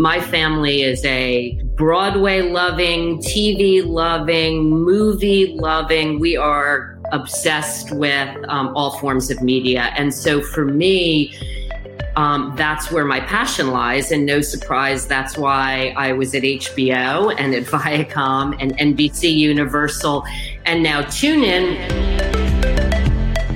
My family is a Broadway loving, TV loving, movie loving. We are obsessed with um, all forms of media. And so for me, um, that's where my passion lies. And no surprise, that's why I was at HBO and at Viacom and NBC Universal and now TuneIn.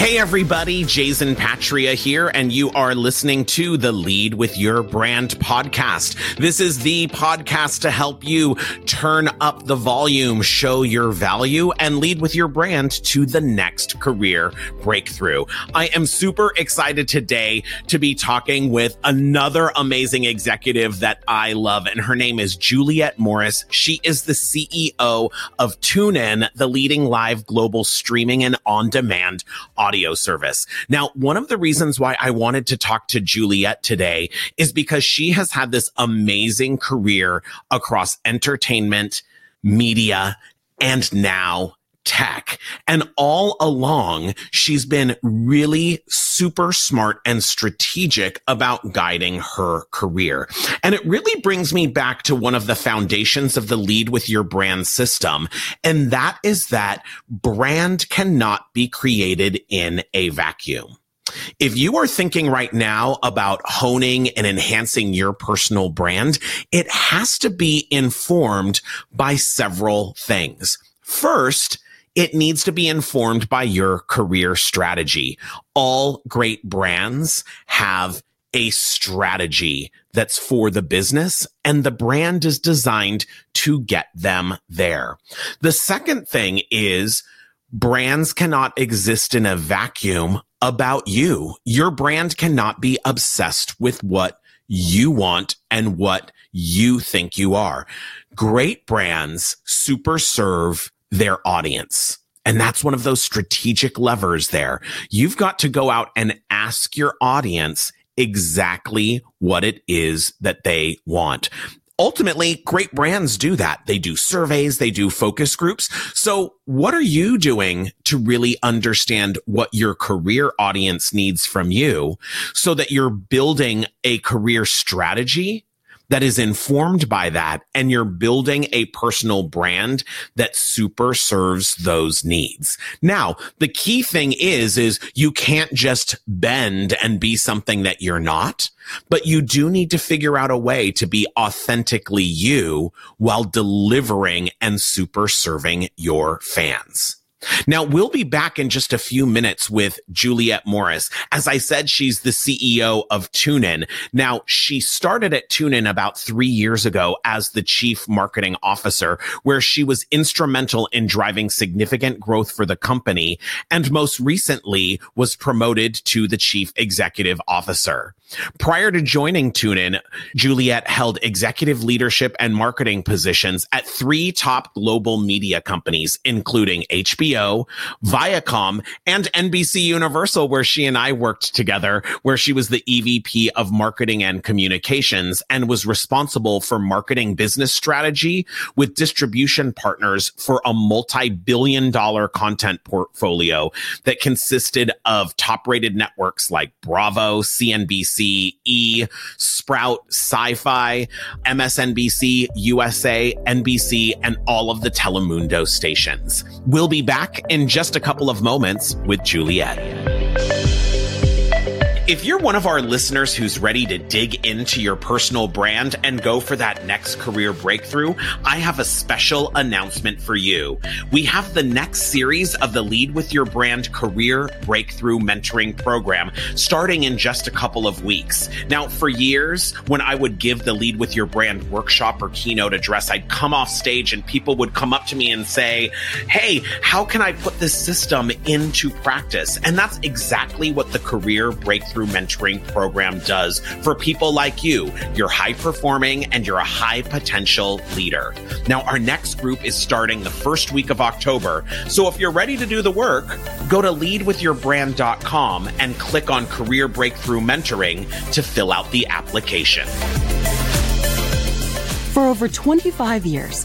Hey everybody, Jason Patria here, and you are listening to the Lead with Your Brand podcast. This is the podcast to help you turn up the volume, show your value, and lead with your brand to the next career breakthrough. I am super excited today to be talking with another amazing executive that I love, and her name is Juliet Morris. She is the CEO of TuneIn, the leading live global streaming and on demand audio service. Now, one of the reasons why I wanted to talk to Juliet today is because she has had this amazing career across entertainment, media, and now tech. And all along, she's been really super smart and strategic about guiding her career. And it really brings me back to one of the foundations of the lead with your brand system. And that is that brand cannot be created in a vacuum. If you are thinking right now about honing and enhancing your personal brand, it has to be informed by several things. First, it needs to be informed by your career strategy. All great brands have a strategy that's for the business and the brand is designed to get them there. The second thing is brands cannot exist in a vacuum about you. Your brand cannot be obsessed with what you want and what you think you are. Great brands super serve their audience. And that's one of those strategic levers there. You've got to go out and ask your audience exactly what it is that they want. Ultimately, great brands do that. They do surveys, they do focus groups. So what are you doing to really understand what your career audience needs from you so that you're building a career strategy that is informed by that and you're building a personal brand that super serves those needs. Now, the key thing is, is you can't just bend and be something that you're not, but you do need to figure out a way to be authentically you while delivering and super serving your fans. Now, we'll be back in just a few minutes with Juliet Morris. As I said, she's the CEO of TuneIn. Now, she started at TuneIn about three years ago as the chief marketing officer, where she was instrumental in driving significant growth for the company and most recently was promoted to the chief executive officer. Prior to joining TuneIn, Juliet held executive leadership and marketing positions at three top global media companies, including HBO, Viacom, and NBC Universal, where she and I worked together, where she was the EVP of marketing and communications and was responsible for marketing business strategy with distribution partners for a multi-billion dollar content portfolio that consisted of top rated networks like Bravo, CNBC, E, Sprout, Sci-Fi, MSNBC, USA, NBC, and all of the Telemundo stations. We'll be back in just a couple of moments with Juliet. If you're one of our listeners who's ready to dig into your personal brand and go for that next career breakthrough, I have a special announcement for you. We have the next series of the Lead with Your Brand Career Breakthrough Mentoring Program starting in just a couple of weeks. Now, for years, when I would give the Lead with Your Brand workshop or keynote address, I'd come off stage and people would come up to me and say, Hey, how can I put this system into practice? And that's exactly what the Career Breakthrough Mentoring Program does for people like you. You're high performing and you're a high potential leader. Now, our next group is starting the first week of October. So if you're ready to do the work, go to leadwithyourbrand.com and click on Career Breakthrough Mentoring to fill out the application. For over 25 years,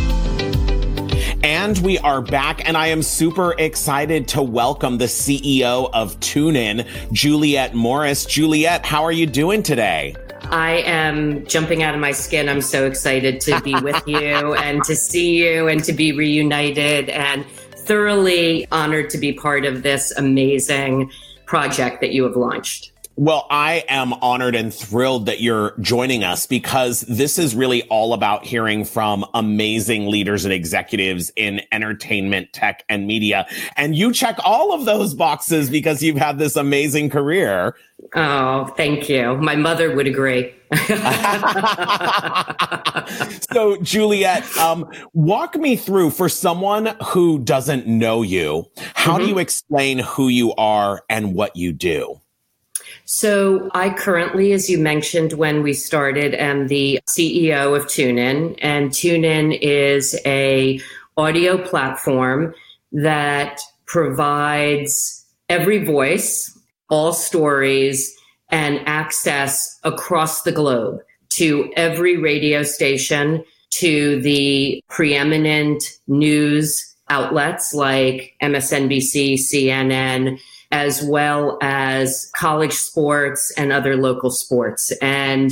And we are back, and I am super excited to welcome the CEO of TuneIn, Juliet Morris. Juliet, how are you doing today? I am jumping out of my skin. I'm so excited to be with you and to see you and to be reunited and thoroughly honored to be part of this amazing project that you have launched. Well, I am honored and thrilled that you're joining us because this is really all about hearing from amazing leaders and executives in entertainment, tech, and media. And you check all of those boxes because you've had this amazing career. Oh, thank you. My mother would agree. so, Juliet, um, walk me through for someone who doesn't know you, how mm-hmm. do you explain who you are and what you do? So I currently, as you mentioned when we started, am the CEO of TuneIn, and TuneIn is a audio platform that provides every voice, all stories, and access across the globe to every radio station, to the preeminent news outlets like MSNBC, CNN, as well as college sports and other local sports. And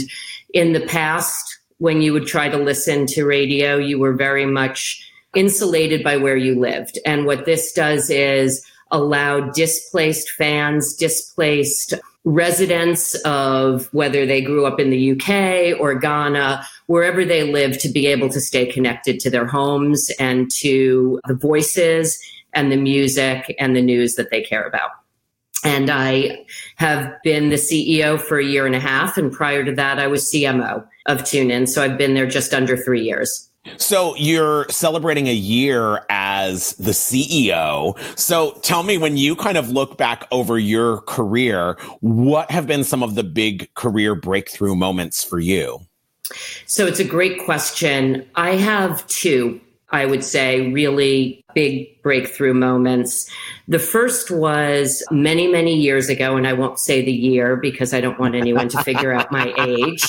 in the past, when you would try to listen to radio, you were very much insulated by where you lived. And what this does is allow displaced fans, displaced residents of whether they grew up in the UK or Ghana, wherever they live, to be able to stay connected to their homes and to the voices and the music and the news that they care about. And I have been the CEO for a year and a half. And prior to that, I was CMO of TuneIn. So I've been there just under three years. So you're celebrating a year as the CEO. So tell me, when you kind of look back over your career, what have been some of the big career breakthrough moments for you? So it's a great question. I have two. I would say, really big breakthrough moments. The first was many, many years ago, and I won't say the year because I don't want anyone to figure out my age.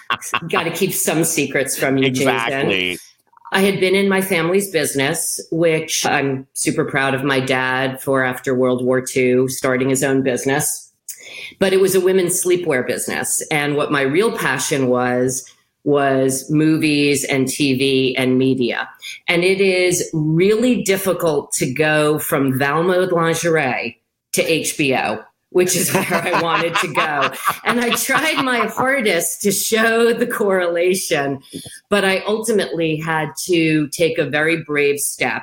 Got to keep some secrets from you, exactly. Jason. I had been in my family's business, which I'm super proud of my dad for after World War II, starting his own business. But it was a women's sleepwear business. And what my real passion was was movies and TV and media. And it is really difficult to go from Valmode lingerie to HBO, which is where I wanted to go. And I tried my hardest to show the correlation, but I ultimately had to take a very brave step,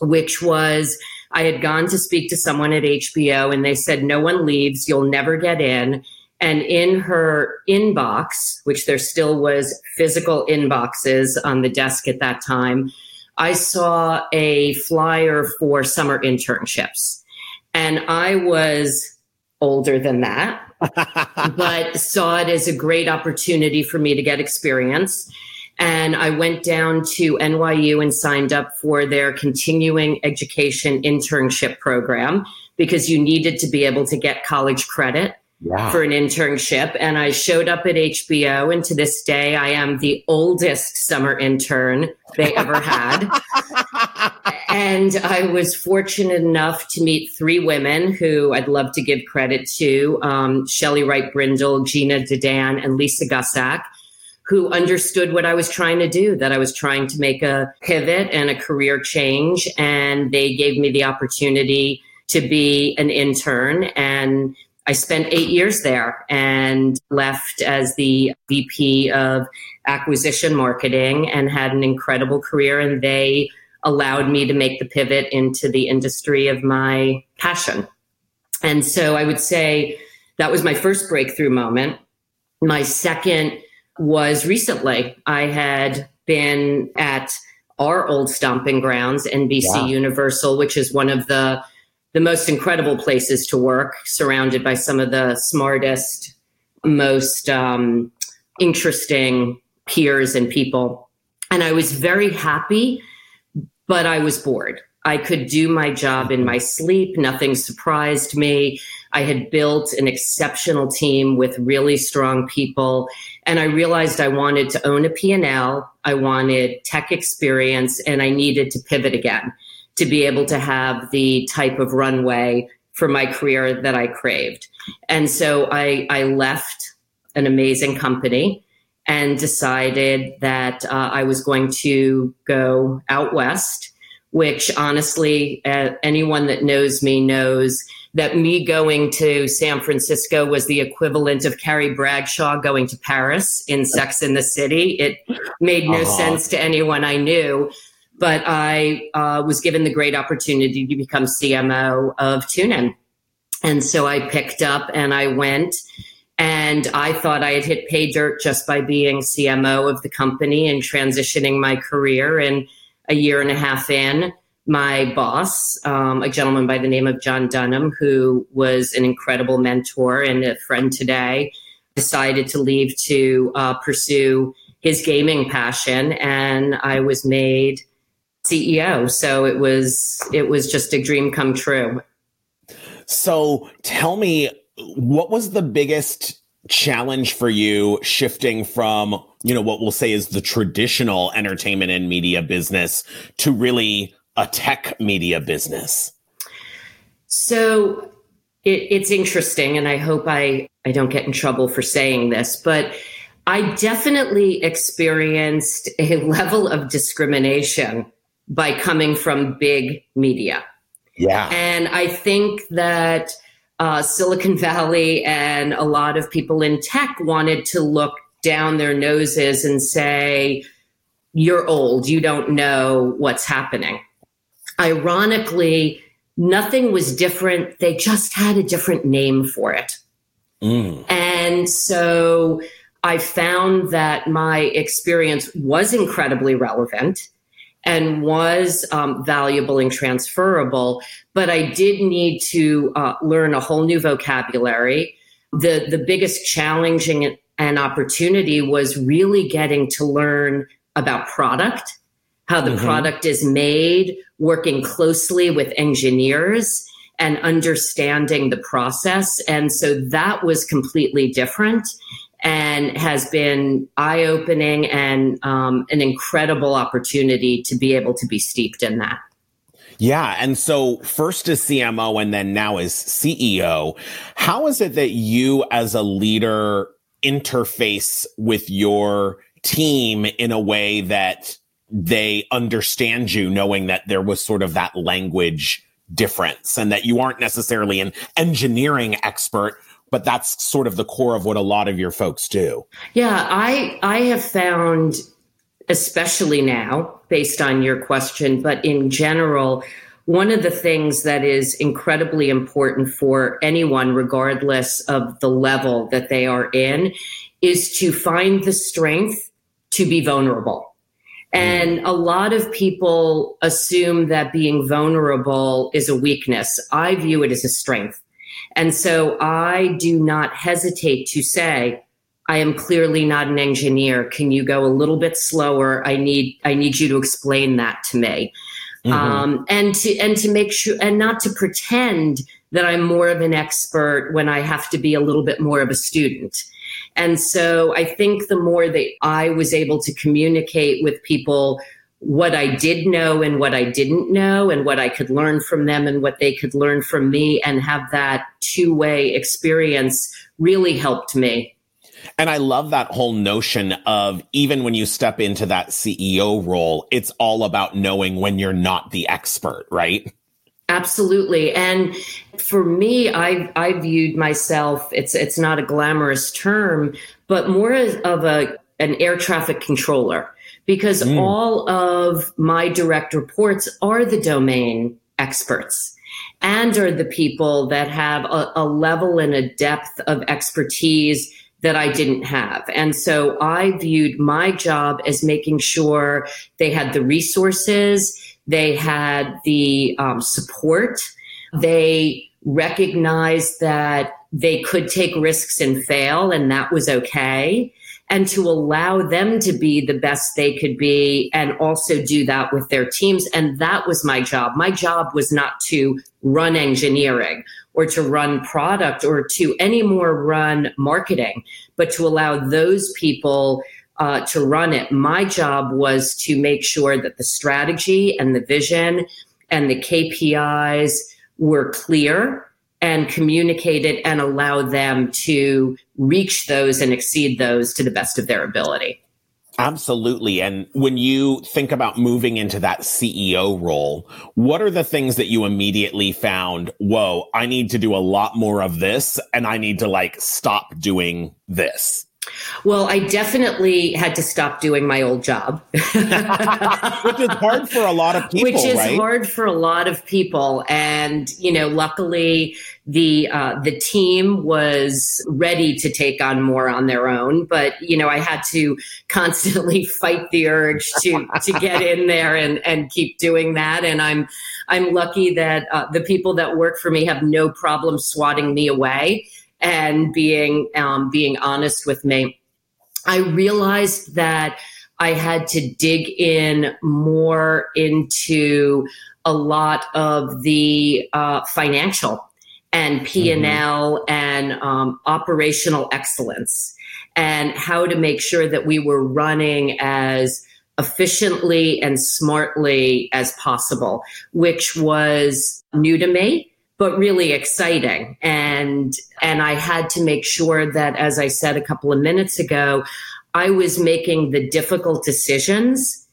which was I had gone to speak to someone at HBO and they said, no one leaves, you'll never get in and in her inbox, which there still was physical inboxes on the desk at that time, I saw a flyer for summer internships. And I was older than that, but saw it as a great opportunity for me to get experience. And I went down to NYU and signed up for their continuing education internship program because you needed to be able to get college credit yeah. for an internship. And I showed up at HBO. And to this day, I am the oldest summer intern they ever had. and I was fortunate enough to meet three women who I'd love to give credit to um, Shelley Wright Brindle, Gina Dedan, and Lisa Gussack, who understood what I was trying to do, that I was trying to make a pivot and a career change. And they gave me the opportunity to be an intern. And I spent eight years there and left as the VP of acquisition marketing and had an incredible career. And they allowed me to make the pivot into the industry of my passion. And so I would say that was my first breakthrough moment. My second was recently. I had been at our old stomping grounds, NBC yeah. Universal, which is one of the the most incredible places to work, surrounded by some of the smartest, most um, interesting peers and people. And I was very happy but I was bored. I could do my job in my sleep. Nothing surprised me. I had built an exceptional team with really strong people. And I realized I wanted to own a P&L. I wanted tech experience and I needed to pivot again to be able to have the type of runway for my career that I craved. And so I, I left an amazing company and decided that uh, I was going to go out west, which honestly, uh, anyone that knows me knows that me going to San Francisco was the equivalent of Carrie Bradshaw going to Paris in Sex in the City. It made no uh-huh. sense to anyone I knew. But I uh, was given the great opportunity to become CMO of TuneIn. And so I picked up and I went and I thought I had hit pay dirt just by being CMO of the company and transitioning my career. And a year and a half in, my boss, um, a gentleman by the name of John Donham, who was an incredible mentor and a friend today, decided to leave to uh, pursue his gaming passion. And I was made CEO. So it was it was just a dream come true. So tell me what was the biggest challenge for you shifting from, you know, what we'll say is the traditional entertainment and media business to really a tech media business? So it, it's interesting, and I hope I, I don't get in trouble for saying this, but I definitely experienced a level of discrimination by coming from big media. Yeah. And I think that uh, Silicon Valley and a lot of people in tech wanted to look down their noses and say, You're old, you don't know what's happening. Ironically, nothing was different. They just had a different name for it. Mm. And so I found that my experience was incredibly relevant and was um, valuable and transferable. But I did need to uh, learn a whole new vocabulary. The, the biggest challenging and opportunity was really getting to learn about product, how the mm-hmm. product is made, working closely with engineers and understanding the process. And so that was completely different and has been eye opening and um, an incredible opportunity to be able to be steeped in that. Yeah. And so first as CMO and then now as CEO, how is it that you as a leader interface with your team in a way that they understand you, knowing that there was sort of that language difference and that you aren't necessarily an engineering expert, but that's sort of the core of what a lot of your folks do. Yeah, I I have found especially now based on your question, but in general, one of the things that is incredibly important for anyone regardless of the level that they are in is to find the strength to be vulnerable. Mm. And a lot of people assume that being vulnerable is a weakness. I view it as a strength. And so I do not hesitate to say, I am clearly not an engineer. Can you go a little bit slower? I need I need you to explain that to me. Mm-hmm. Um, and to and to make sure and not to pretend that I'm more of an expert when I have to be a little bit more of a student. And so I think the more that I was able to communicate with people what I did know and what I didn't know, and what I could learn from them and what they could learn from me, and have that two way experience really helped me. And I love that whole notion of even when you step into that CEO role, it's all about knowing when you're not the expert, right? Absolutely. And for me, I I viewed myself, it's it's not a glamorous term, but more of a an air traffic controller because mm. all of my direct reports are the domain experts and are the people that have a, a level and a depth of expertise that I didn't have. And so I viewed my job as making sure they had the resources, they had the um, support, they recognized that they could take risks and fail, and that was okay. And to allow them to be the best they could be and also do that with their teams. And that was my job. My job was not to run engineering or to run product or to any more run marketing, but to allow those people uh, to run it. My job was to make sure that the strategy and the vision and the KPIs were clear and communicate it and allow them to reach those and exceed those to the best of their ability. Absolutely. And when you think about moving into that CEO role, what are the things that you immediately found? Whoa, I need to do a lot more of this and I need to like stop doing this. Well, I definitely had to stop doing my old job, which is hard for a lot of people. Which is right? hard for a lot of people, and you know, luckily the uh, the team was ready to take on more on their own. But you know, I had to constantly fight the urge to to get in there and and keep doing that. And I'm I'm lucky that uh, the people that work for me have no problem swatting me away and being um, being honest with me. I realized that I had to dig in more into a lot of the uh, financial and P and L mm-hmm. and um, operational excellence, and how to make sure that we were running as efficiently and smartly as possible, which was new to me but really exciting. And, and I had to make sure that, as I said a couple of minutes ago, I was making the difficult decisions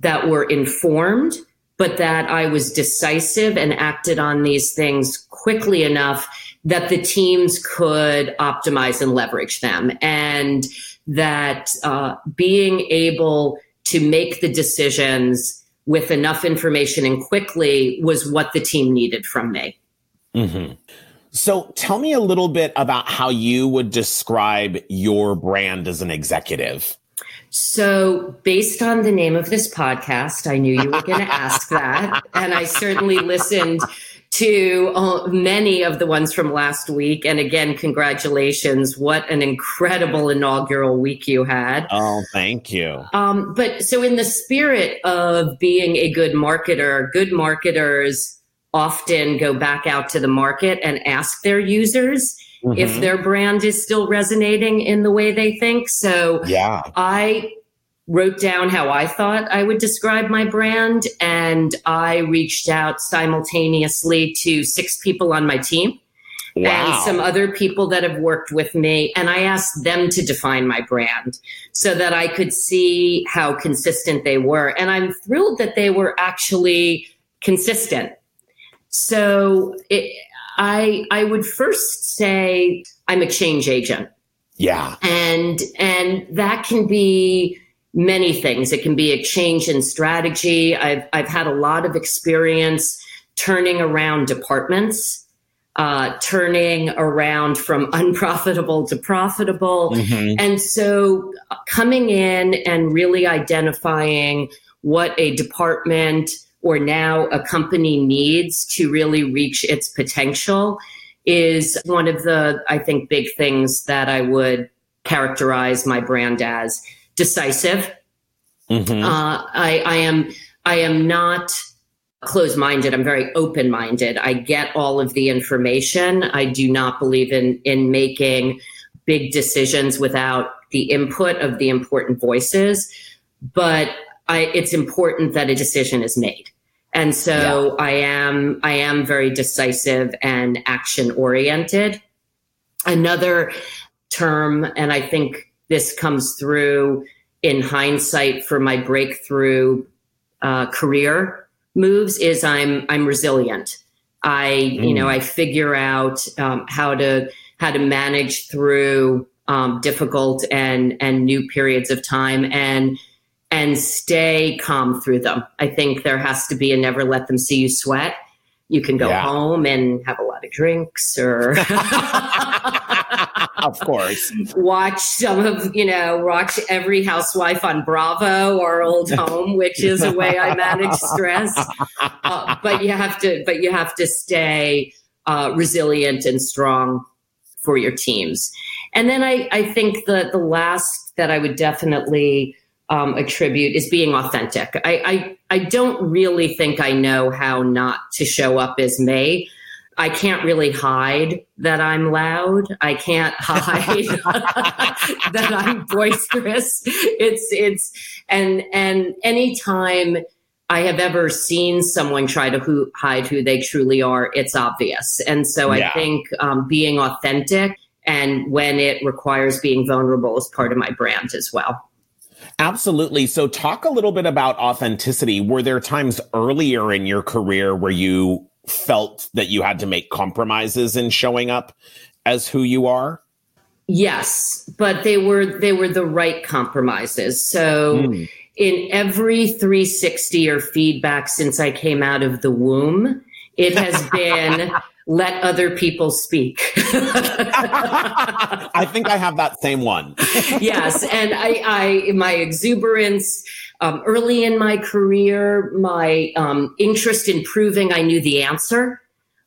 that were informed, but that I was decisive and acted on these things quickly enough that the teams could optimize and leverage them. And that uh, being able to make the decisions with enough information and quickly was what the team needed from me. Mm-hmm. So tell me a little bit about how you would describe your brand as an executive. So, based on the name of this podcast, I knew you were going to ask that. And I certainly listened to uh, many of the ones from last week. And again, congratulations. What an incredible inaugural week you had. Oh, thank you. Um, but so, in the spirit of being a good marketer, good marketers often go back out to the market and ask their users mm-hmm. if their brand is still resonating in the way they think. So yeah. I wrote down how I thought I would describe my brand and I reached out simultaneously to six people on my team. Wow. And some other people that have worked with me. And I asked them to define my brand so that I could see how consistent they were. And I'm thrilled that they were actually consistent so it, I I would first say I'm a change agent. Yeah. And and that can be many things. It can be a change in strategy. I've I've had a lot of experience turning around departments, uh, turning around from unprofitable to profitable. Mm-hmm. And so uh, coming in and really identifying what a department or now a company needs to really reach its potential is one of the, I think, big things that I would characterize my brand as decisive. Mm-hmm. Uh, I, I am, I am not closed minded. I'm very open minded. I get all of the information. I do not believe in, in making big decisions without the input of the important voices. But I, it's important that a decision is made. And so yeah. I am, I am very decisive and action oriented. Another term, and I think this comes through in hindsight for my breakthrough uh, career moves is I'm I'm resilient. I mm. you know I figure out um, how to how to manage through um, difficult and and new periods of time and and stay calm through them. I think there has to be a never let them see you sweat. You can go yeah. home and have a lot of drinks or of course watch some of you know watch every housewife on bravo or old home which is a way i manage stress uh, but you have to but you have to stay uh, resilient and strong for your teams and then i i think the the last that i would definitely um, attribute is being authentic. I, I, I don't really think I know how not to show up as me. I can't really hide that I'm loud. I can't hide that I'm boisterous. It's it's and and anytime I have ever seen someone try to who, hide who they truly are, it's obvious. And so yeah. I think um, being authentic and when it requires being vulnerable is part of my brand as well. Absolutely. So talk a little bit about authenticity. Were there times earlier in your career where you felt that you had to make compromises in showing up as who you are? Yes, but they were they were the right compromises. So mm. in every 360 or feedback since I came out of the womb, it has been let other people speak. I think I have that same one. yes, and I, I my exuberance um, early in my career, my um, interest in proving I knew the answer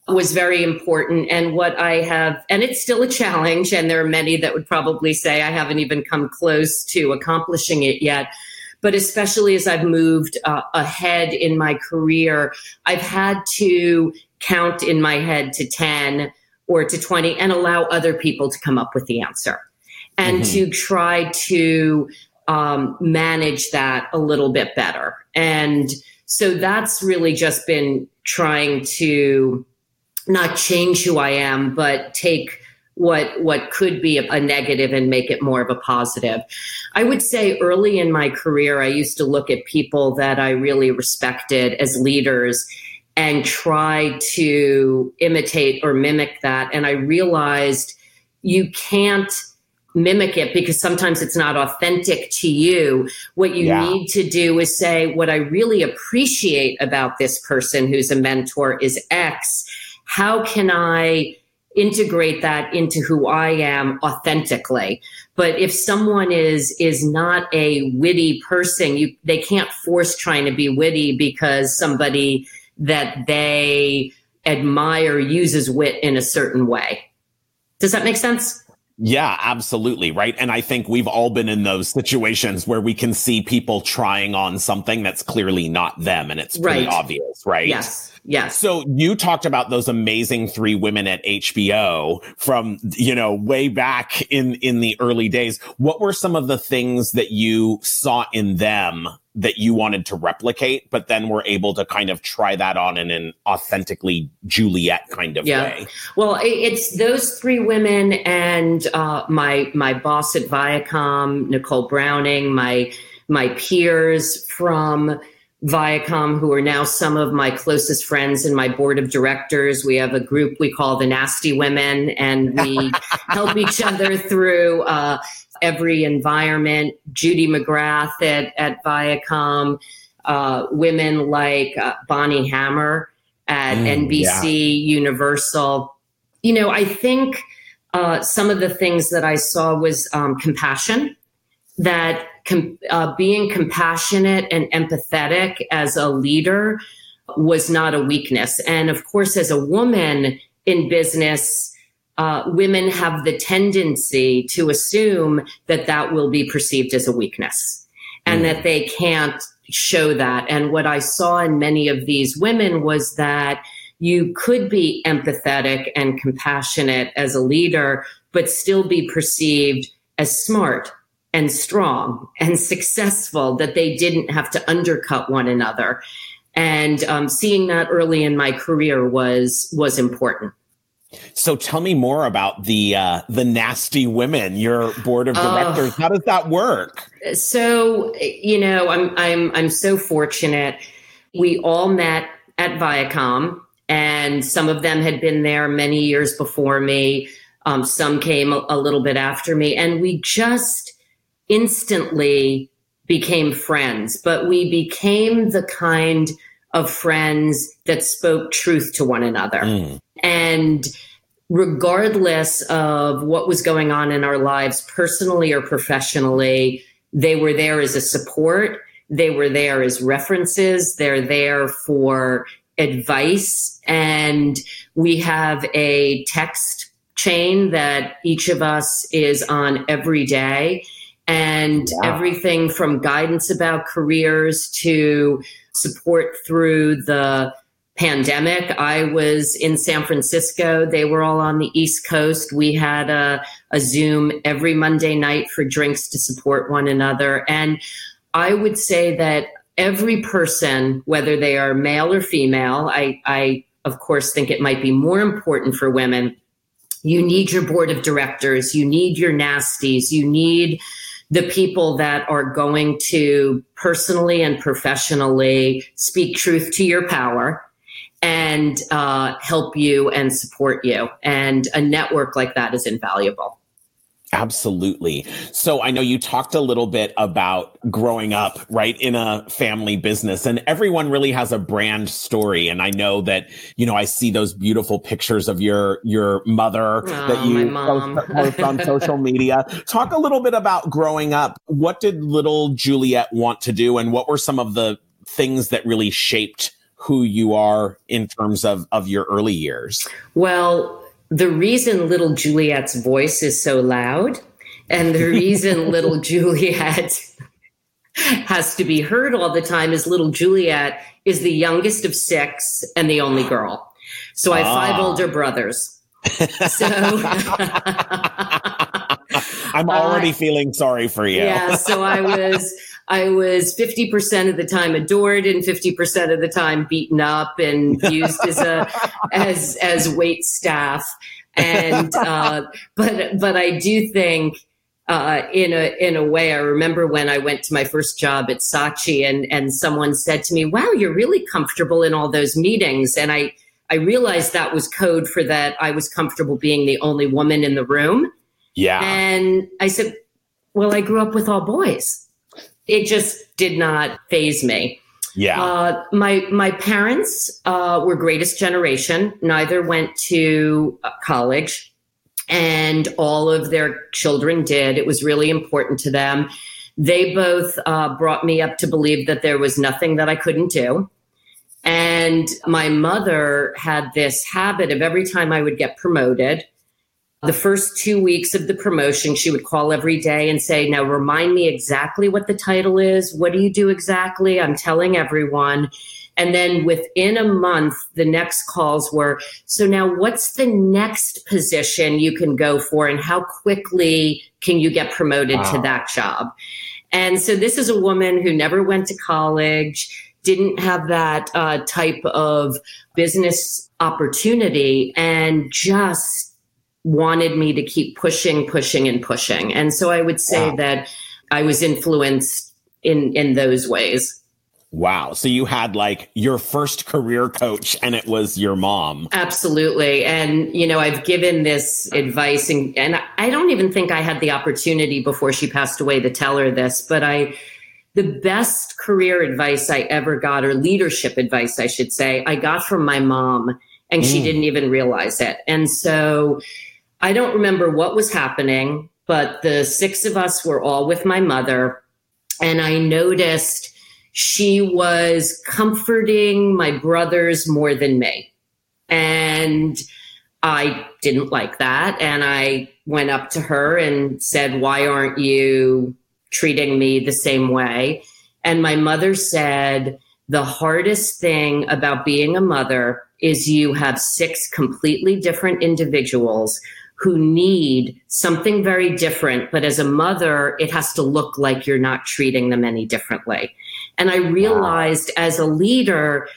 was very important. And what I have, and it's still a challenge, and there are many that would probably say I haven't even come close to accomplishing it yet. But especially as I've moved uh, ahead in my career, I've had to count in my head to 10 or to 20 and allow other people to come up with the answer and mm-hmm. to try to um, manage that a little bit better. And so that's really just been trying to not change who I am, but take what what could be a, a, negative and make it more of a positive. I would say early in my career, I used to look at people that I really respected as leaders and try to imitate or mimic that. And I realized you can't mimic it because sometimes it's not authentic to you. What you yeah. need to do is say, what I really appreciate about this person who's a mentor is X. How can I integrate that into who I am authentically? But if someone is is not a witty person, you they can't force trying to be witty because somebody that they admire uses wit in a certain way. Does that make sense? Yeah, absolutely. Right. And I think we've all been in those situations where we can see people trying on something that's clearly not them and it's pretty right. obvious, right? Yes. Yes. So you talked about those amazing three women at HBO from, you know, way back in, in the early days. What were some of the things that you saw in them that you wanted to replicate, but then were able to kind of try that on in an authentically Juliet kind of yeah. way. Well, it's those three women and uh, my my boss at Viacom, Nicole Browning, my my peers from Viacom, who are now some of my closest friends in my board of directors. We have a group we call the Nasty Women, and we help each other through uh, every environment. Judy McGrath at, at Viacom, uh, women like uh, Bonnie Hammer at mm, NBC yeah. Universal. You know, I think uh, some of the things that I saw was um, compassion, that com- uh, being compassionate and empathetic as a leader was not a weakness. And of course, as a woman in business, uh, women have the tendency to assume that that will be perceived as a weakness and mm. that they can't show that. And what I saw in many of these women was that you could be empathetic and compassionate as a leader, but still be perceived as smart and strong and successful that they didn't have to undercut one another. And um, seeing that early in my career was was important. So tell me more about the uh, the nasty women, your board of directors. Uh, How does that work? So you know, I'm I'm I'm so fortunate. We all met at Viacom, and some of them had been there many years before me. Um, some came a, a little bit after me, and we just instantly became friends. But we became the kind of friends that spoke truth to one another. Mm. And regardless of what was going on in our lives, personally or professionally, they were there as a support. They were there as references. They're there for advice. And we have a text chain that each of us is on every day. And wow. everything from guidance about careers to support through the pandemic. I was in San Francisco. They were all on the East Coast. We had a, a Zoom every Monday night for drinks to support one another. And I would say that every person, whether they are male or female, I, I of course think it might be more important for women. You need your board of directors. You need your nasties. You need the people that are going to personally and professionally speak truth to your power and uh, help you and support you. And a network like that is invaluable. Absolutely. So I know you talked a little bit about growing up, right, in a family business, and everyone really has a brand story. And I know that, you know, I see those beautiful pictures of your your mother oh, that you post, post on social media. Talk a little bit about growing up. What did little Juliet want to do, and what were some of the things that really shaped who you are in terms of of your early years? Well, the reason little Juliet's voice is so loud and the reason little Juliet has to be heard all the time is little Juliet is the youngest of six and the only girl. So I have ah. five older brothers. So I'm already uh, feeling sorry for you. yeah, so I was I was 50% of the time adored and 50% of the time beaten up and used as a as as wait staff. And uh, but but I do think uh, in a in a way, I remember when I went to my first job at Saatchi, and and someone said to me, "Wow, you're really comfortable in all those meetings." And I I realized that was code for that I was comfortable being the only woman in the room. Yeah. And I said, "Well, I grew up with all boys." It just did not phase me. Yeah. Uh, my my parents uh, were greatest generation. Neither went to uh, college, and all of their children did. It was really important to them. They both uh, brought me up to believe that there was nothing that I couldn't do. And my mother had this habit of every time I would get promoted, the first two weeks of the promotion, she would call every day and say, Now remind me exactly what the title is. What do you do exactly? I'm telling everyone. And then within a month, the next calls were, So now what's the next position you can go for? And how quickly can you get promoted wow. to that job? And so this is a woman who never went to college, didn't have that uh, type of business opportunity, and just wanted me to keep pushing, pushing, and pushing. And so I would say wow. that I was influenced in in those ways. Wow. So you had like your first career coach and it was your mom. Absolutely. And, you know, I've given this advice and, and I don't even think I had the opportunity before she passed away to tell her this, but I, the best career advice I ever got, or leadership advice, I should say, I got from my mom and mm. she didn't even realize it. And so, I don't remember what was happening, but the six of us were all with my mother. And I noticed she was comforting my brothers more than me. And I didn't like that. And I went up to her and said, Why aren't you treating me the same way? And my mother said, The hardest thing about being a mother is you have six completely different individuals who need something very different. But as a mother, it has to look like you're not treating them any differently. And I realized wow. as a leader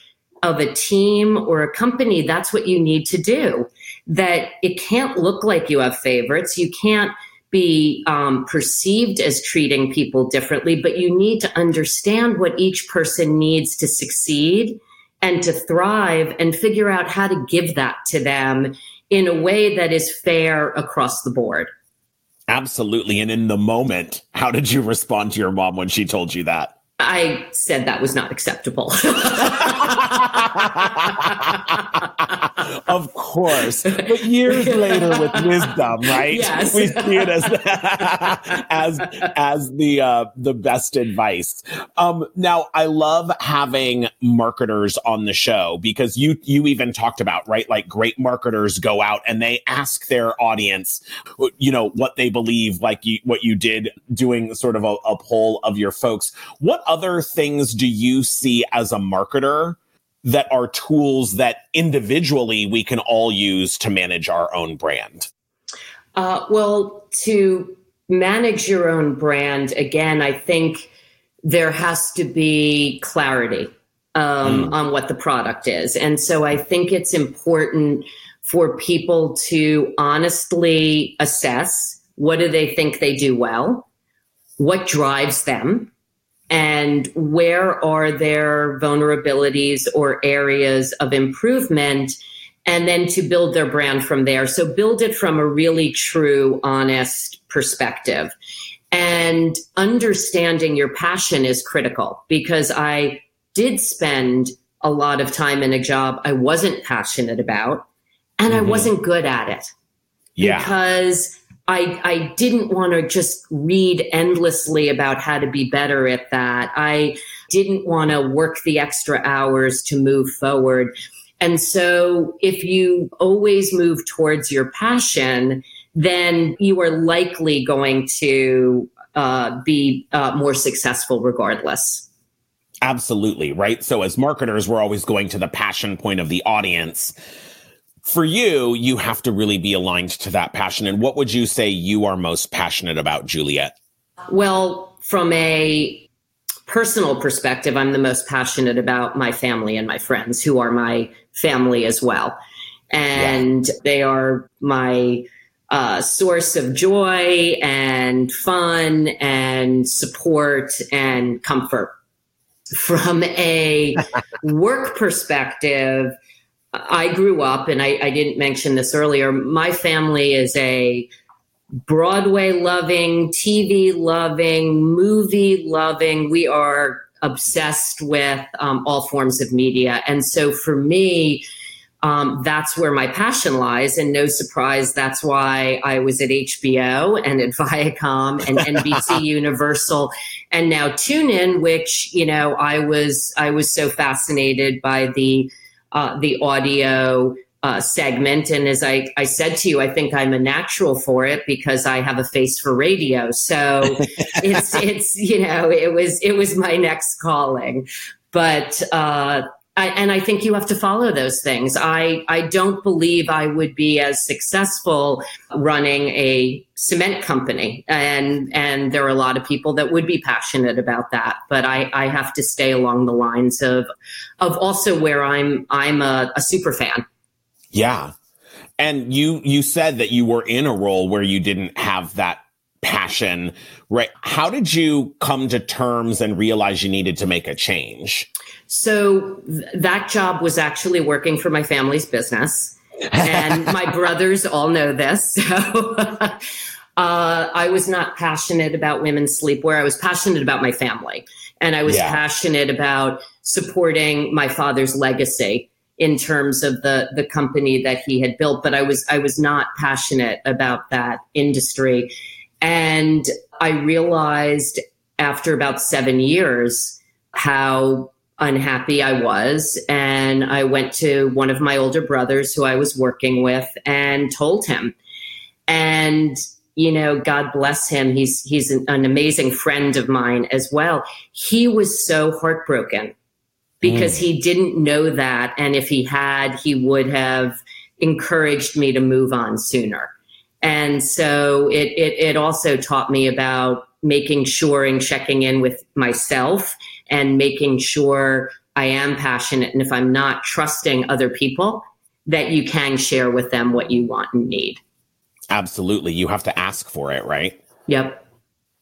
of a team or a company, that's what you need to do. That it can't look like you have favorites. You can't be um, perceived as treating people differently, but you need to understand what each person needs to succeed and to thrive and figure out how to give that to them in a way that is fair across the board. Absolutely. And in the moment, how did you respond to your mom when she told you that? I said that was not acceptable. of course. But years later with wisdom, right? Yes. We see it as as as the uh, the best advice. Um, now I love having marketers on the show because you you even talked about, right? Like great marketers go out and they ask their audience, you know, what they believe, like you, what you did doing sort of a, a poll of your folks. What other things do you see as a marketer that are tools that individually we can all use to manage our own brand? Uh, well, to manage your own brand, again, I think there has to be clarity um, mm. on what the product is. And so I think it's important for people to honestly assess what do they think they do well, what drives them, and where are their vulnerabilities or areas of improvement and then to build their brand from there so build it from a really true honest perspective and understanding your passion is critical because i did spend a lot of time in a job i wasn't passionate about and mm-hmm. i wasn't good at it yeah. because I, I didn't want to just read endlessly about how to be better at that. I didn't want to work the extra hours to move forward. And so if you always move towards your passion, then you are likely going to uh, be uh, more successful regardless. Absolutely. Right. So as marketers, we're always going to the passion point of the audience for you, you have to really be aligned to that passion. And what would you say you are most passionate about, Juliet? Well, from a personal perspective, I'm the most passionate about my family and my friends, who are my family as well. And yeah. they are my uh, source of joy and fun and support and comfort. From a work perspective, I grew up, and I, I didn't mention this earlier. My family is a Broadway loving, TV loving, movie loving. We are obsessed with um, all forms of media. And so for me, um, that's where my passion lies. And no surprise, that's why I was at HBO and at Viacom and NBC Universal and now TuneIn, which, you know, I was, I was so fascinated by the, uh, the audio uh, segment. And as I, I said to you, I think I'm a natural for it because I have a face for radio. So it's it's you know it was it was my next calling. But uh, I, and I think you have to follow those things. I, I don't believe I would be as successful running a cement company. And, and there are a lot of people that would be passionate about that. But I, I have to stay along the lines of, of also where I'm, I'm a, a super fan. Yeah. And you, you said that you were in a role where you didn't have that passion, right? How did you come to terms and realize you needed to make a change? So th- that job was actually working for my family's business. and my brothers all know this. So uh, I was not passionate about women's sleepwear. I was passionate about my family. And I was yeah. passionate about supporting my father's legacy in terms of the the company that he had built but i was i was not passionate about that industry and i realized after about 7 years how unhappy I was. And I went to one of my older brothers who I was working with and told him. And, you know, God bless him. He's, he's an, an amazing friend of mine as well. He was so heartbroken because mm. he didn't know that. And if he had, he would have encouraged me to move on sooner. And so it, it, it also taught me about making sure and checking in with myself and making sure I am passionate. And if I'm not trusting other people, that you can share with them what you want and need. Absolutely. You have to ask for it, right? Yep.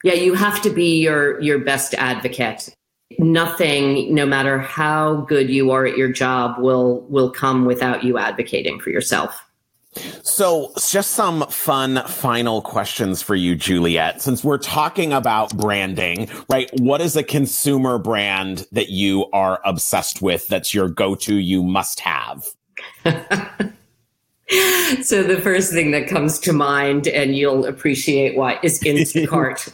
Yeah, you have to be your your best advocate. Nothing, no matter how good you are at your job, will will come without you advocating for yourself. So, just some fun final questions for you, Juliet. Since we're talking about branding, right? What is a consumer brand that you are obsessed with that's your go to, you must have? so, the first thing that comes to mind, and you'll appreciate why, is Instacart.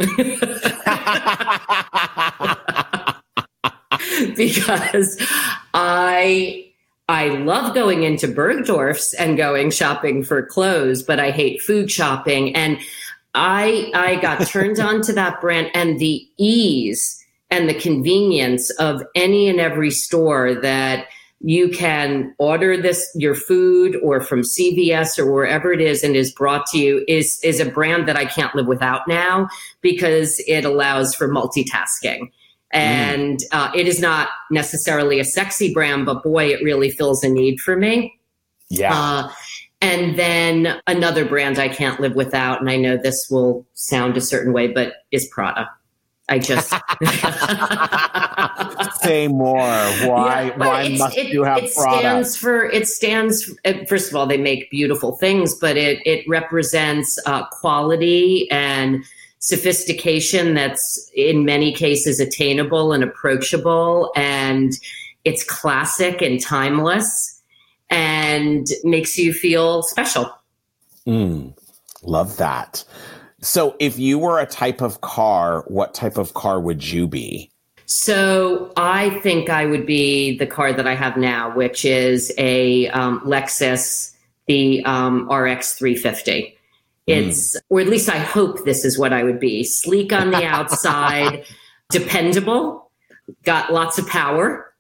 because I I love going into Bergdorf's and going shopping for clothes, but I hate food shopping. And I I got turned on to that brand and the ease and the convenience of any and every store that you can order this your food or from CVS or wherever it is and is brought to you is is a brand that I can't live without now because it allows for multitasking. Mm. And mm. uh, it is not necessarily a sexy brand, but boy, it really fills a need for me. Yeah. Uh, and then another brand I can't live without, and I know this will sound a certain way, but is Prada. I just say more. Why? Yeah, why must it, you have it Prada? Stands for it stands. First of all, they make beautiful things, but it it represents uh, quality and sophistication that's in many cases attainable and approachable and it's classic and timeless and makes you feel special. Mm, love that. So, if you were a type of car, what type of car would you be? So, I think I would be the car that I have now, which is a um, Lexus, the um, RX 350. It's, mm. or at least I hope this is what I would be sleek on the outside, dependable, got lots of power,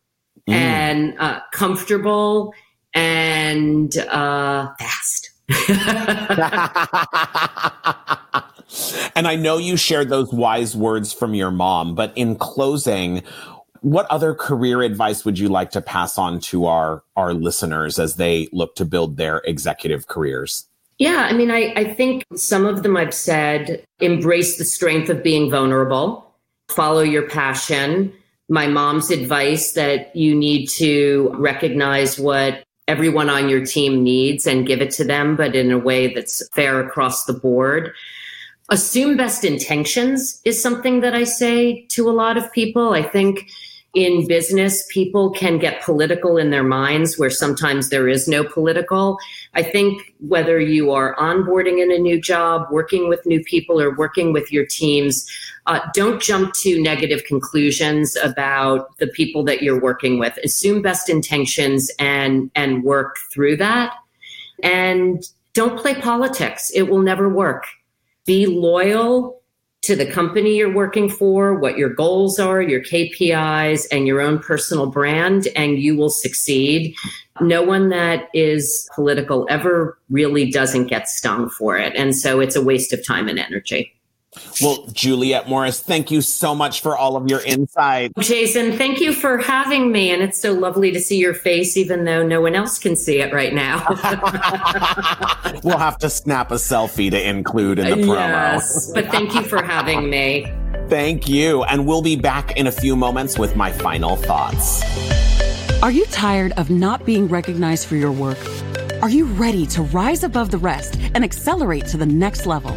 mm. and uh, comfortable and uh, fast. and I know you shared those wise words from your mom, but in closing, what other career advice would you like to pass on to our our listeners as they look to build their executive careers? Yeah, I mean, I, I think some of them I've said embrace the strength of being vulnerable, follow your passion. My mom's advice that you need to recognize what everyone on your team needs and give it to them, but in a way that's fair across the board. Assume best intentions is something that I say to a lot of people. I think in business, people can get political in their minds where sometimes there is no political. I think whether you are onboarding in a new job, working with new people, or working with your teams, uh, don't jump to negative conclusions about the people that you're working with. Assume best intentions and and work through that. And don't play politics. It will never work. Be loyal to the company you're working for, what your goals are, your KPIs, and your own personal brand, and you will succeed. No one that is political ever really doesn't get stung for it. And so it's a waste of time and energy. Well, Juliet Morris, thank you so much for all of your insight. Jason, thank you for having me. And it's so lovely to see your face, even though no one else can see it right now. we'll have to snap a selfie to include in the promo. Yes, but thank you for having me. Thank you. And we'll be back in a few moments with my final thoughts. Are you tired of not being recognized for your work? Are you ready to rise above the rest and accelerate to the next level?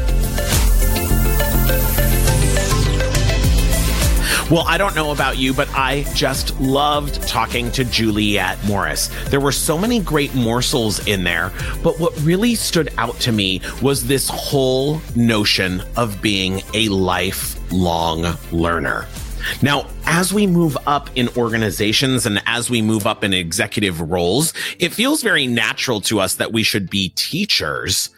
Well, I don't know about you, but I just loved talking to Juliet Morris. There were so many great morsels in there, but what really stood out to me was this whole notion of being a lifelong learner. Now, as we move up in organizations and as we move up in executive roles, it feels very natural to us that we should be teachers.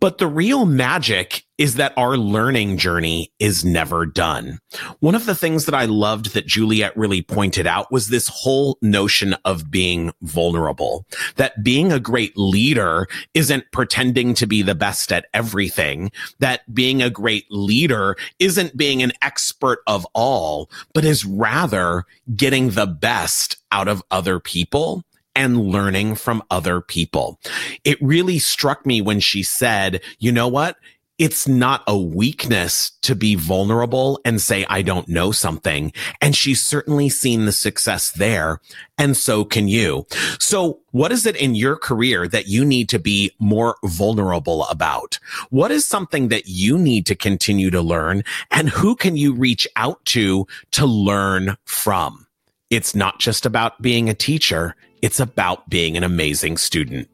But the real magic is that our learning journey is never done. One of the things that I loved that Juliet really pointed out was this whole notion of being vulnerable, that being a great leader isn't pretending to be the best at everything, that being a great leader isn't being an expert of all, but is rather getting the best out of other people and learning from other people. It really struck me when she said, you know what? It's not a weakness to be vulnerable and say, I don't know something. And she's certainly seen the success there. And so can you. So what is it in your career that you need to be more vulnerable about? What is something that you need to continue to learn? And who can you reach out to to learn from? It's not just about being a teacher. It's about being an amazing student.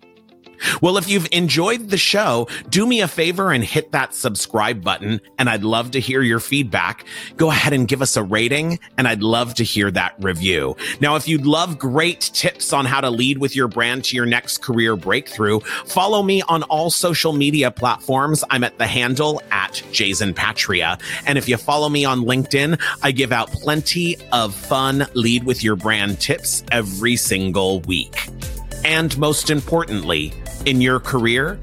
Well, if you've enjoyed the show, do me a favor and hit that subscribe button. And I'd love to hear your feedback. Go ahead and give us a rating. And I'd love to hear that review. Now, if you'd love great tips on how to lead with your brand to your next career breakthrough, follow me on all social media platforms. I'm at the handle at Jason Patria. And if you follow me on LinkedIn, I give out plenty of fun lead with your brand tips every single week. And most importantly, in your career,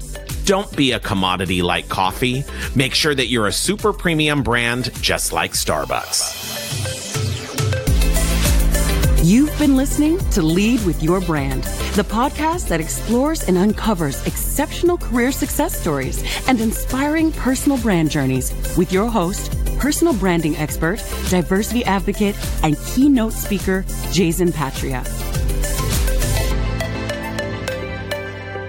don't be a commodity like coffee. Make sure that you're a super premium brand just like Starbucks. You've been listening to Lead with Your Brand, the podcast that explores and uncovers exceptional career success stories and inspiring personal brand journeys with your host, personal branding expert, diversity advocate, and keynote speaker, Jason Patria.